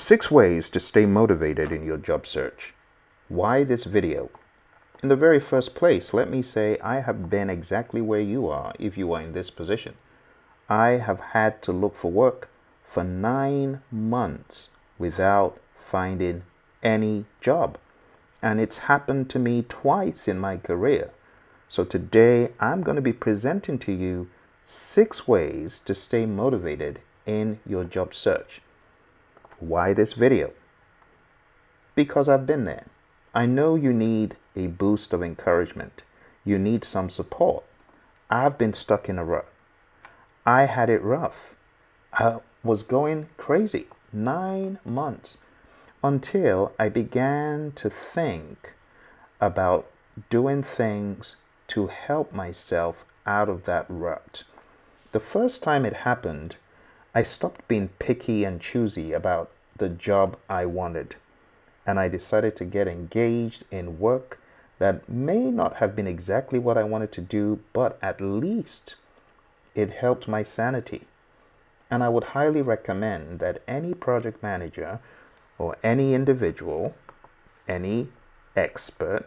Six ways to stay motivated in your job search. Why this video? In the very first place, let me say I have been exactly where you are if you are in this position. I have had to look for work for nine months without finding any job. And it's happened to me twice in my career. So today I'm going to be presenting to you six ways to stay motivated in your job search. Why this video? Because I've been there. I know you need a boost of encouragement. You need some support. I've been stuck in a rut. I had it rough. I was going crazy. Nine months until I began to think about doing things to help myself out of that rut. The first time it happened, I stopped being picky and choosy about the job I wanted, and I decided to get engaged in work that may not have been exactly what I wanted to do, but at least it helped my sanity. And I would highly recommend that any project manager or any individual, any expert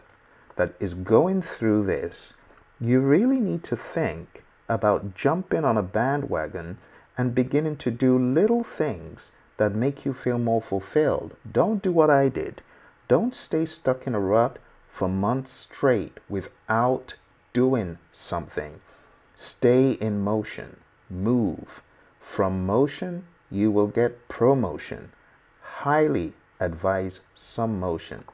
that is going through this, you really need to think about jumping on a bandwagon and beginning to do little things that make you feel more fulfilled. Don't do what I did. Don't stay stuck in a rut for months straight without doing something. Stay in motion. Move. From motion, you will get promotion. Highly advise some motion.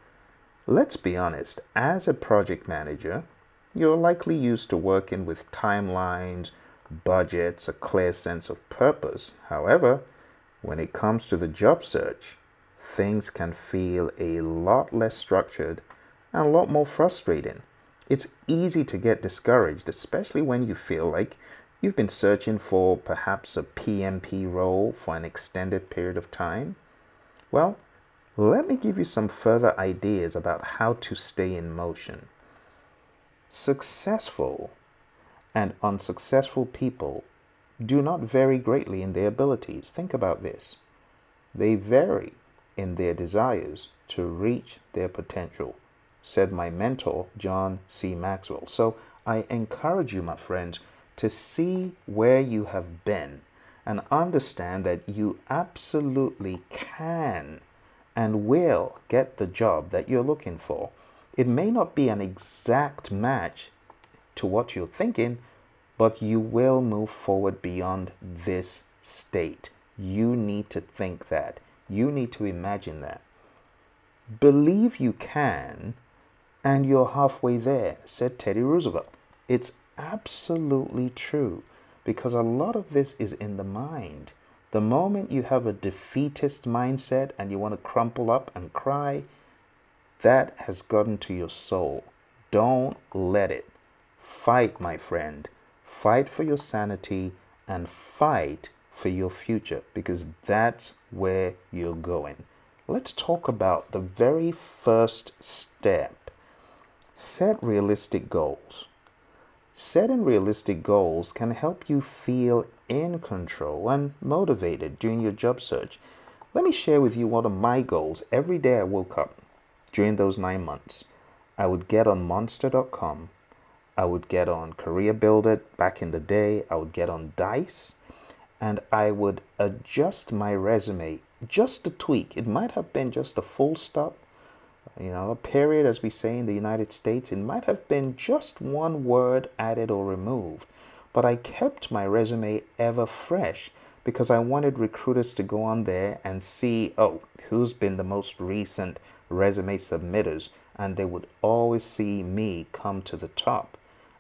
Let's be honest, as a project manager, you're likely used to working with timelines, budgets, a clear sense of purpose. However, when it comes to the job search, things can feel a lot less structured and a lot more frustrating. It's easy to get discouraged, especially when you feel like you've been searching for perhaps a PMP role for an extended period of time. Well, let me give you some further ideas about how to stay in motion. Successful and unsuccessful people do not vary greatly in their abilities. Think about this. They vary in their desires to reach their potential, said my mentor, John C. Maxwell. So I encourage you, my friends, to see where you have been and understand that you absolutely can and will get the job that you're looking for. It may not be an exact match to what you're thinking, but you will move forward beyond this state. You need to think that. You need to imagine that. Believe you can, and you're halfway there, said Teddy Roosevelt. It's absolutely true because a lot of this is in the mind. The moment you have a defeatist mindset and you want to crumple up and cry, that has gotten to your soul. Don't let it. Fight, my friend. Fight for your sanity and fight for your future because that's where you're going. Let's talk about the very first step. Set realistic goals. Setting realistic goals can help you feel in control and motivated during your job search. Let me share with you one of my goals every day I woke up during those nine months. I would get on monster.com. I would get on Career Builder back in the day. I would get on Dice and I would adjust my resume just a tweak. It might have been just a full stop, you know, a period, as we say in the United States. It might have been just one word added or removed. But I kept my resume ever fresh because I wanted recruiters to go on there and see, oh, who's been the most recent resume submitters, and they would always see me come to the top.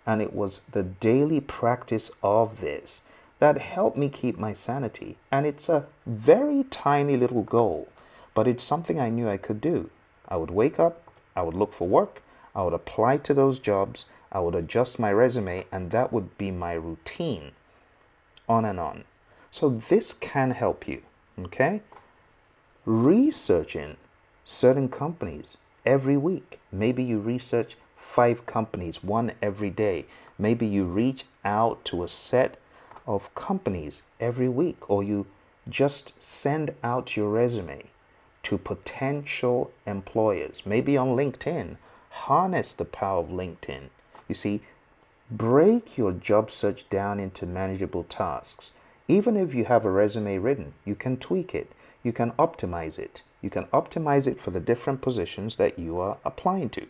And it was the daily practice of this that helped me keep my sanity. And it's a very tiny little goal, but it's something I knew I could do. I would wake up, I would look for work, I would apply to those jobs, I would adjust my resume, and that would be my routine. On and on. So this can help you, okay? Researching certain companies every week. Maybe you research five companies, one every day. Maybe you reach out to a set of companies every week, or you just send out your resume to potential employers, maybe on LinkedIn. Harness the power of LinkedIn. You see, break your job search down into manageable tasks. Even if you have a resume written, you can tweak it, you can optimize it. You can optimize it for the different positions that you are applying to.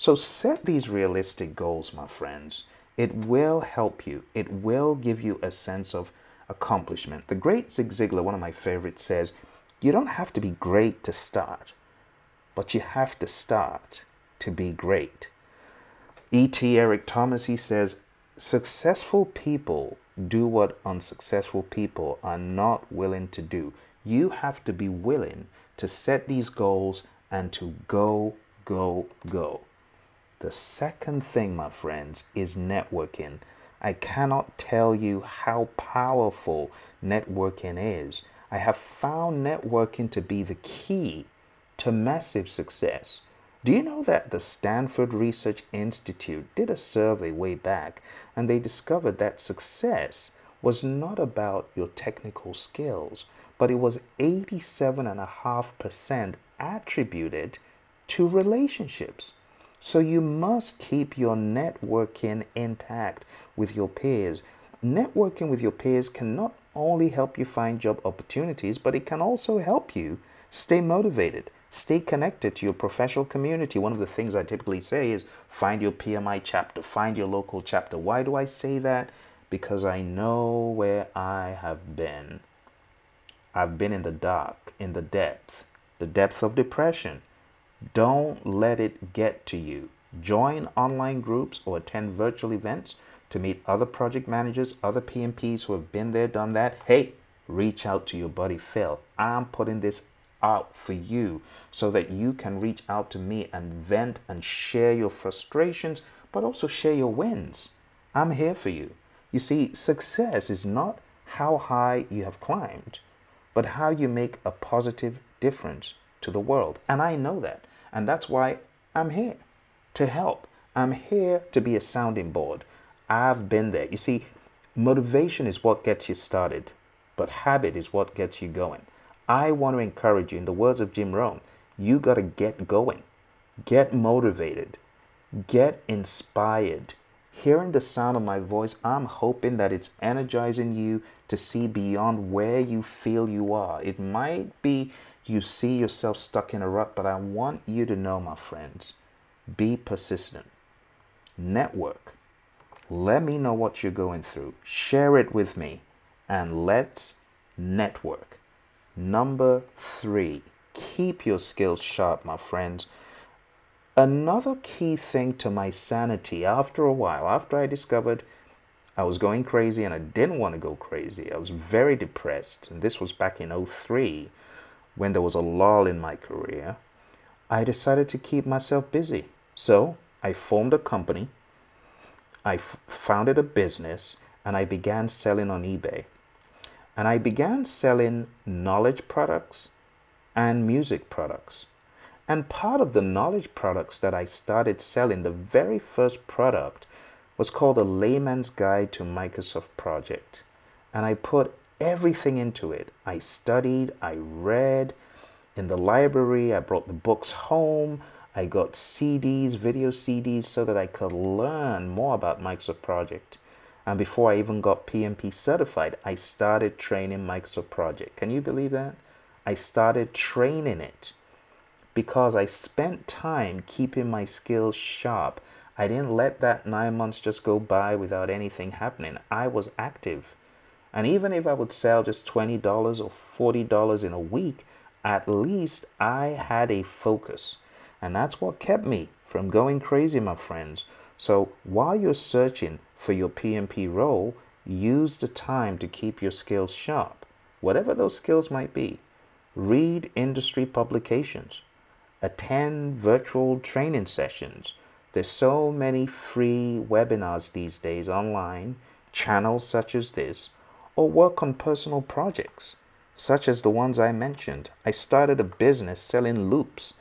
So set these realistic goals, my friends. It will help you. It will give you a sense of accomplishment. The great Zig Ziglar, one of my favorites, says, You don't have to be great to start, but you have to start to be great. E.T. Eric Thomas, he says, Successful people do what unsuccessful people are not willing to do. You have to be willing to set these goals and to go, go, go. The second thing, my friends, is networking. I cannot tell you how powerful networking is. I have found networking to be the key to massive success. Do you know that the Stanford Research Institute did a survey way back and they discovered that success was not about your technical skills, but it was 87.5% attributed to relationships. So you must keep your networking intact with your peers. Networking with your peers can not only help you find job opportunities, but it can also help you stay motivated, stay connected to your professional community. One of the things I typically say is find your PMI chapter, find your local chapter. Why do I say that? Because I know where I have been. I've been in the dark, in the depth, the depth of depression don't let it get to you. Join online groups or attend virtual events to meet other project managers, other PMPs who have been there, done that. Hey, reach out to your buddy Phil. I'm putting this out for you so that you can reach out to me and vent and share your frustrations, but also share your wins. I'm here for you. You see, success is not how high you have climbed, but how you make a positive difference to the world. And I know that. And that's why I'm here to help. I'm here to be a sounding board. I've been there. You see, motivation is what gets you started, but habit is what gets you going. I want to encourage you, in the words of Jim Rohn, you got to get going, get motivated, get inspired. Hearing the sound of my voice, I'm hoping that it's energizing you to see beyond where you feel you are. It might be you see yourself stuck in a rut, but I want you to know, my friends, be persistent. Network. Let me know what you're going through. Share it with me, and let's network. Number three, keep your skills sharp, my friends. Another key thing to my sanity after a while, after I discovered I was going crazy and I didn't want to go crazy, I was very depressed, and this was back in 03 when there was a lull in my career, I decided to keep myself busy. So I formed a company, I f- founded a business, and I began selling on eBay. And I began selling knowledge products and music products. And part of the knowledge products that I started selling, the very first product was called a Layman's Guide to Microsoft Project. And I put everything into it. I studied, I read in the library, I brought the books home, I got CDs, video CDs, so that I could learn more about Microsoft Project. And before I even got PMP certified, I started training Microsoft Project. Can you believe that? I started training it because I spent time keeping my skills sharp. I didn't let that nine months just go by without anything happening. I was active. And even if I would sell just $20 or $40 in a week, at least I had a focus. And that's what kept me from going crazy, my friends. So while you're searching for your PMP role, use the time to keep your skills sharp, whatever those skills might be. Read industry publications, attend virtual training sessions. There's so many free webinars these days online, channels such as this or work on personal projects, such as the ones I mentioned. I started a business selling loops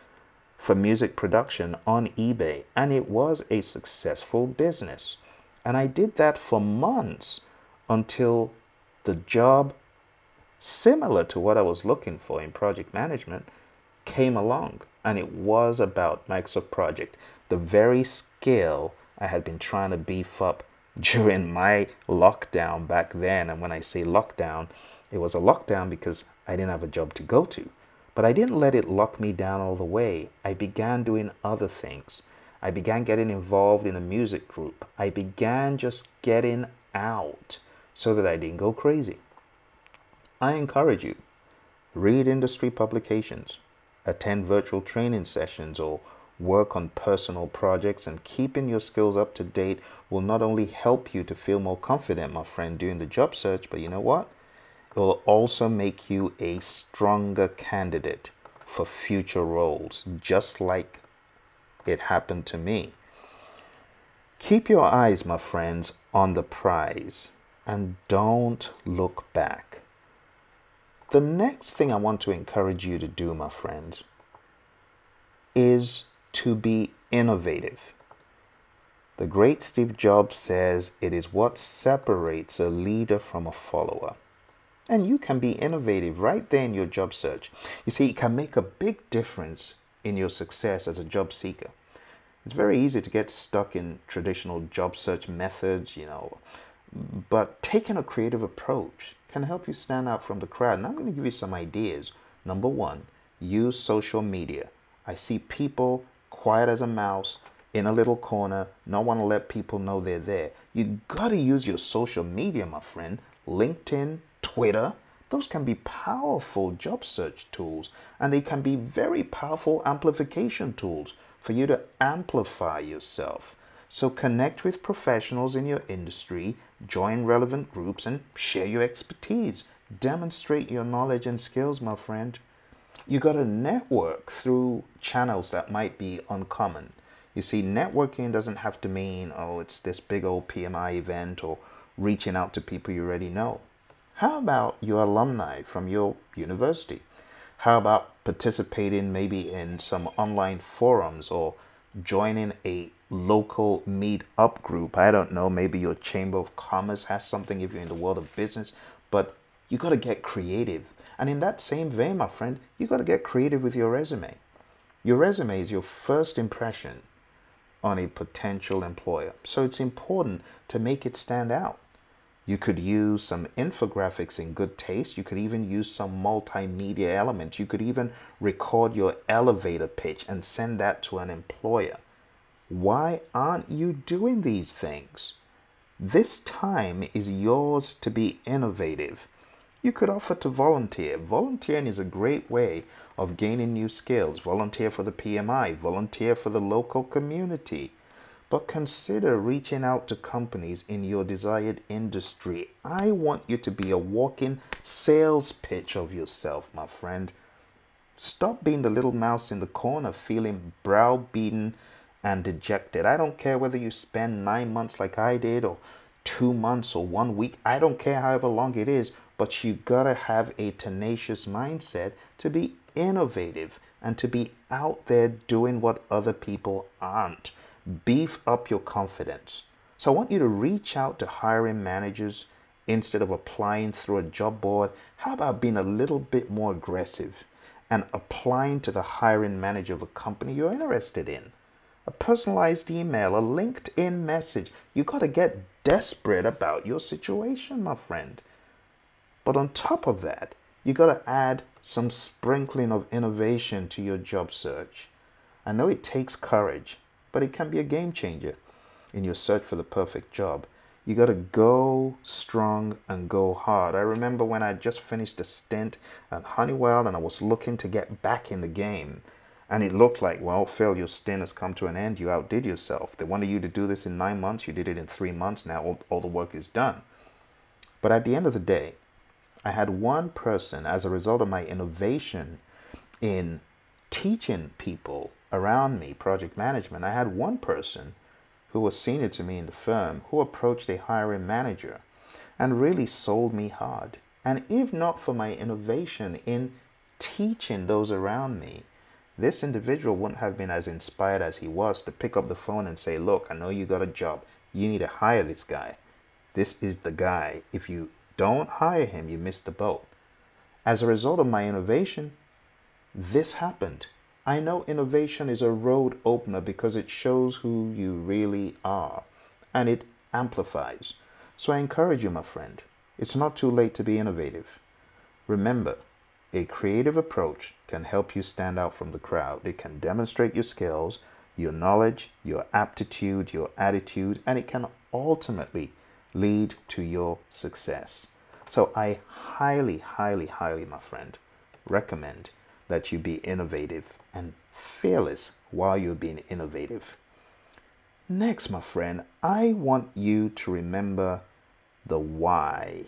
for music production on eBay, and it was a successful business. And I did that for months until the job similar to what I was looking for in project management came along and it was about Microsoft Project, the very skill I had been trying to beef up during my lockdown back then. And when I say lockdown, it was a lockdown because I didn't have a job to go to. But I didn't let it lock me down all the way. I began doing other things. I began getting involved in a music group. I began just getting out so that I didn't go crazy. I encourage you read industry publications, attend virtual training sessions, or work on personal projects. And keeping your skills up to date will not only help you to feel more confident, my friend, during the job search, but you know what? It will also make you a stronger candidate for future roles, just like it happened to me. Keep your eyes, my friends, on the prize and don't look back. The next thing I want to encourage you to do, my friend, is to be innovative. The great Steve Jobs says it is what separates a leader from a follower. And you can be innovative right there in your job search. You see, it can make a big difference in your success as a job seeker. It's very easy to get stuck in traditional job search methods, you know, but taking a creative approach can help you stand out from the crowd. And I'm going to give you some ideas. Number one, use social media. I see people quiet as a mouse in a little corner, not want to let people know they're there. You got to use your social media, my friend. LinkedIn, Twitter, those can be powerful job search tools and they can be very powerful amplification tools for you to amplify yourself. So connect with professionals in your industry, join relevant groups, and share your expertise. Demonstrate your knowledge and skills, my friend. You got to network through channels that might be uncommon. You see, networking doesn't have to mean, oh, it's this big old PMI event or reaching out to people you already know. How about your alumni from your university? How about participating maybe in some online forums or joining a local meet-up group? I don't know, maybe your Chamber of Commerce has something if you're in the world of business, but you got to get creative. And in that same vein, my friend, you got to get creative with your resume. Your resume is your first impression on a potential employer. So it's important to make it stand out. You could use some infographics in good taste. You could even use some multimedia elements. You could even record your elevator pitch and send that to an employer. Why aren't you doing these things? This time is yours to be innovative. You could offer to volunteer. Volunteering is a great way of gaining new skills. Volunteer for the PMI, volunteer for the local community but consider reaching out to companies in your desired industry. I want you to be a walking sales pitch of yourself, my friend. Stop being the little mouse in the corner feeling browbeaten and dejected. I don't care whether you spend nine months like I did, or two months, or one week. I don't care however long it is, but you gotta have a tenacious mindset to be innovative and to be out there doing what other people aren't beef up your confidence. So I want you to reach out to hiring managers instead of applying through a job board. How about being a little bit more aggressive and applying to the hiring manager of a company you're interested in? A personalized email, a LinkedIn message. You got to get desperate about your situation, my friend. But on top of that, you got to add some sprinkling of innovation to your job search. I know it takes courage but it can be a game changer in your search for the perfect job. You got to go strong and go hard. I remember when I just finished a stint at Honeywell and I was looking to get back in the game. And it looked like, well, Phil, your stint has come to an end. You outdid yourself. They wanted you to do this in nine months. You did it in three months. Now all, all the work is done. But at the end of the day, I had one person, as a result of my innovation in teaching people around me, project management, I had one person who was senior to me in the firm who approached a hiring manager and really sold me hard. And if not for my innovation in teaching those around me, this individual wouldn't have been as inspired as he was to pick up the phone and say, Look, I know you got a job. You need to hire this guy. This is the guy. If you don't hire him, you missed the boat. As a result of my innovation, this happened. I know innovation is a road opener because it shows who you really are and it amplifies. So I encourage you, my friend, it's not too late to be innovative. Remember, a creative approach can help you stand out from the crowd. It can demonstrate your skills, your knowledge, your aptitude, your attitude, and it can ultimately lead to your success. So I highly, highly, highly, my friend, recommend that you be innovative and fearless while you're being innovative. Next, my friend, I want you to remember the why.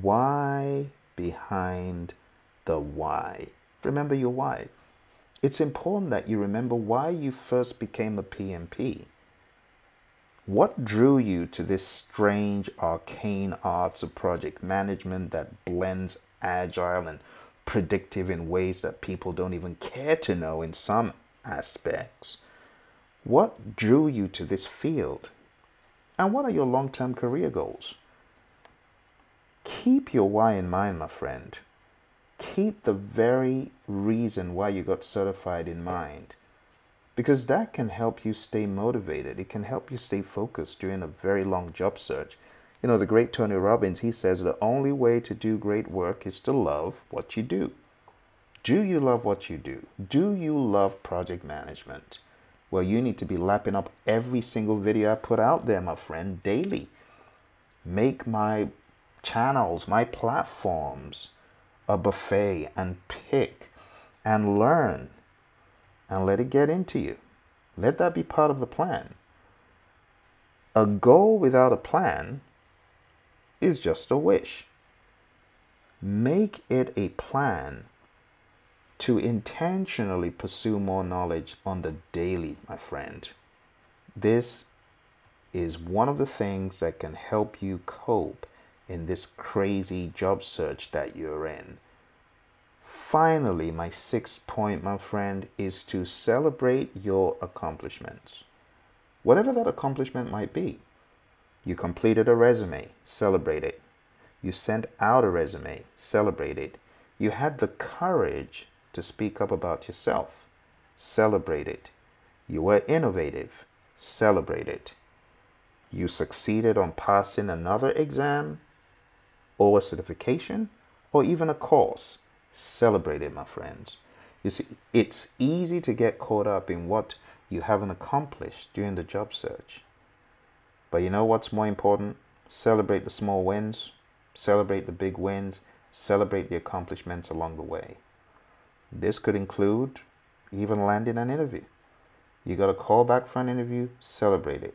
Why behind the why. Remember your why. It's important that you remember why you first became a PMP. What drew you to this strange arcane arts of project management that blends agile and predictive in ways that people don't even care to know in some aspects? What drew you to this field? And what are your long term career goals? Keep your why in mind, my friend keep the very reason why you got certified in mind because that can help you stay motivated. It can help you stay focused during a very long job search. You know, the great Tony Robbins, he says the only way to do great work is to love what you do. Do you love what you do? Do you love project management? Well, you need to be lapping up every single video I put out there, my friend, daily. Make my channels, my platforms, a buffet and pick and learn and let it get into you. Let that be part of the plan. A goal without a plan is just a wish. Make it a plan to intentionally pursue more knowledge on the daily, my friend. This is one of the things that can help you cope in this crazy job search that you're in. Finally, my sixth point, my friend, is to celebrate your accomplishments. Whatever that accomplishment might be. You completed a resume, celebrate it. You sent out a resume, celebrate it. You had the courage to speak up about yourself, celebrate it. You were innovative, celebrate it. You succeeded on passing another exam, or a certification or even a course. Celebrate it, my friends. You see, it's easy to get caught up in what you haven't accomplished during the job search. But you know what's more important? Celebrate the small wins, celebrate the big wins, celebrate the accomplishments along the way. This could include even landing an interview. You got a call back for an interview, celebrate it.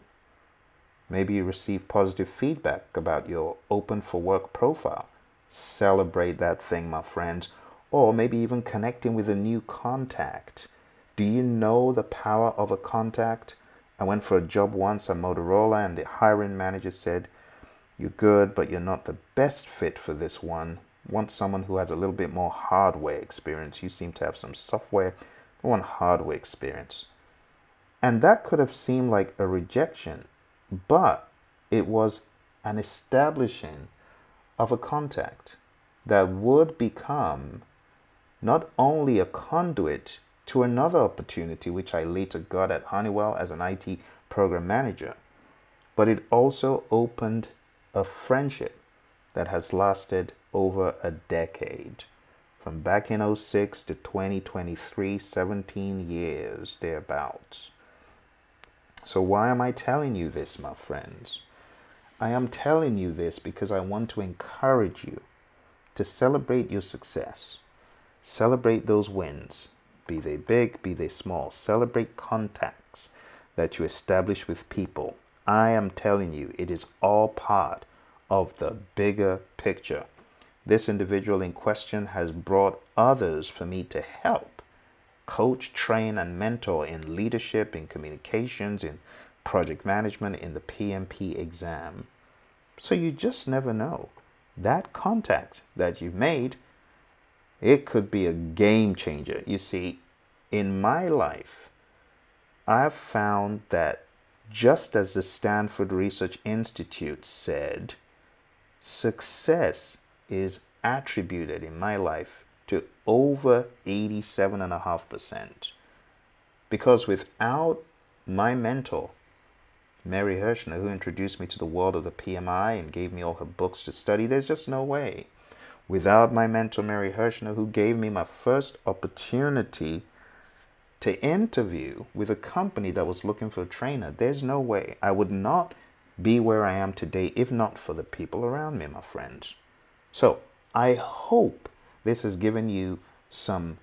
Maybe you receive positive feedback about your open for work profile. Celebrate that thing, my friends. Or maybe even connecting with a new contact. Do you know the power of a contact? I went for a job once at Motorola, and the hiring manager said, You're good, but you're not the best fit for this one. Want someone who has a little bit more hardware experience. You seem to have some software, I want hardware experience. And that could have seemed like a rejection but it was an establishing of a contact that would become not only a conduit to another opportunity, which I later got at Honeywell as an IT program manager, but it also opened a friendship that has lasted over a decade. From back in 06 to 2023, 17 years thereabouts. So, why am I telling you this, my friends? I am telling you this because I want to encourage you to celebrate your success. Celebrate those wins, be they big, be they small. Celebrate contacts that you establish with people. I am telling you, it is all part of the bigger picture. This individual in question has brought others for me to help coach, train, and mentor in leadership, in communications, in project management, in the PMP exam. So you just never know. That contact that you've made, it could be a game changer. You see, in my life, I've found that just as the Stanford Research Institute said, success is attributed in my life to over 87.5%. Because without my mentor, Mary Hershner, who introduced me to the world of the PMI and gave me all her books to study, there's just no way. Without my mentor, Mary Hershner, who gave me my first opportunity to interview with a company that was looking for a trainer, there's no way I would not be where I am today if not for the people around me, my friends. So I hope this has given you some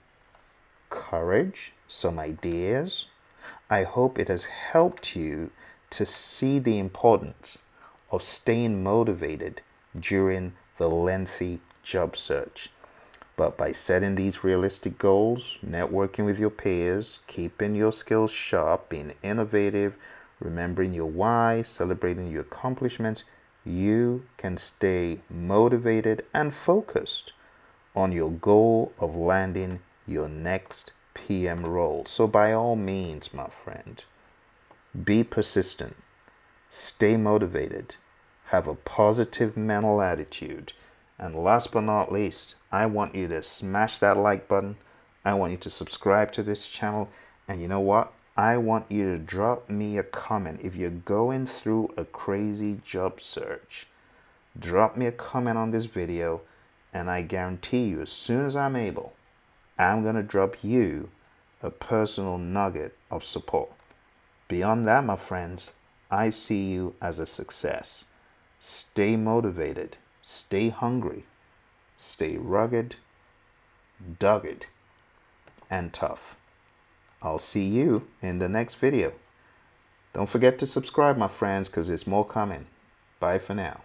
courage, some ideas. I hope it has helped you to see the importance of staying motivated during the lengthy job search. But by setting these realistic goals, networking with your peers, keeping your skills sharp, being innovative, remembering your why, celebrating your accomplishments, you can stay motivated and focused on your goal of landing your next PM role. So, by all means, my friend, be persistent, stay motivated, have a positive mental attitude, and last but not least, I want you to smash that like button. I want you to subscribe to this channel. And you know what? I want you to drop me a comment if you're going through a crazy job search. Drop me a comment on this video, and I guarantee you, as soon as I'm able, I'm going to drop you a personal nugget of support. Beyond that, my friends, I see you as a success. Stay motivated, stay hungry, stay rugged, dogged, and tough. I'll see you in the next video. Don't forget to subscribe, my friends, because there's more coming. Bye for now.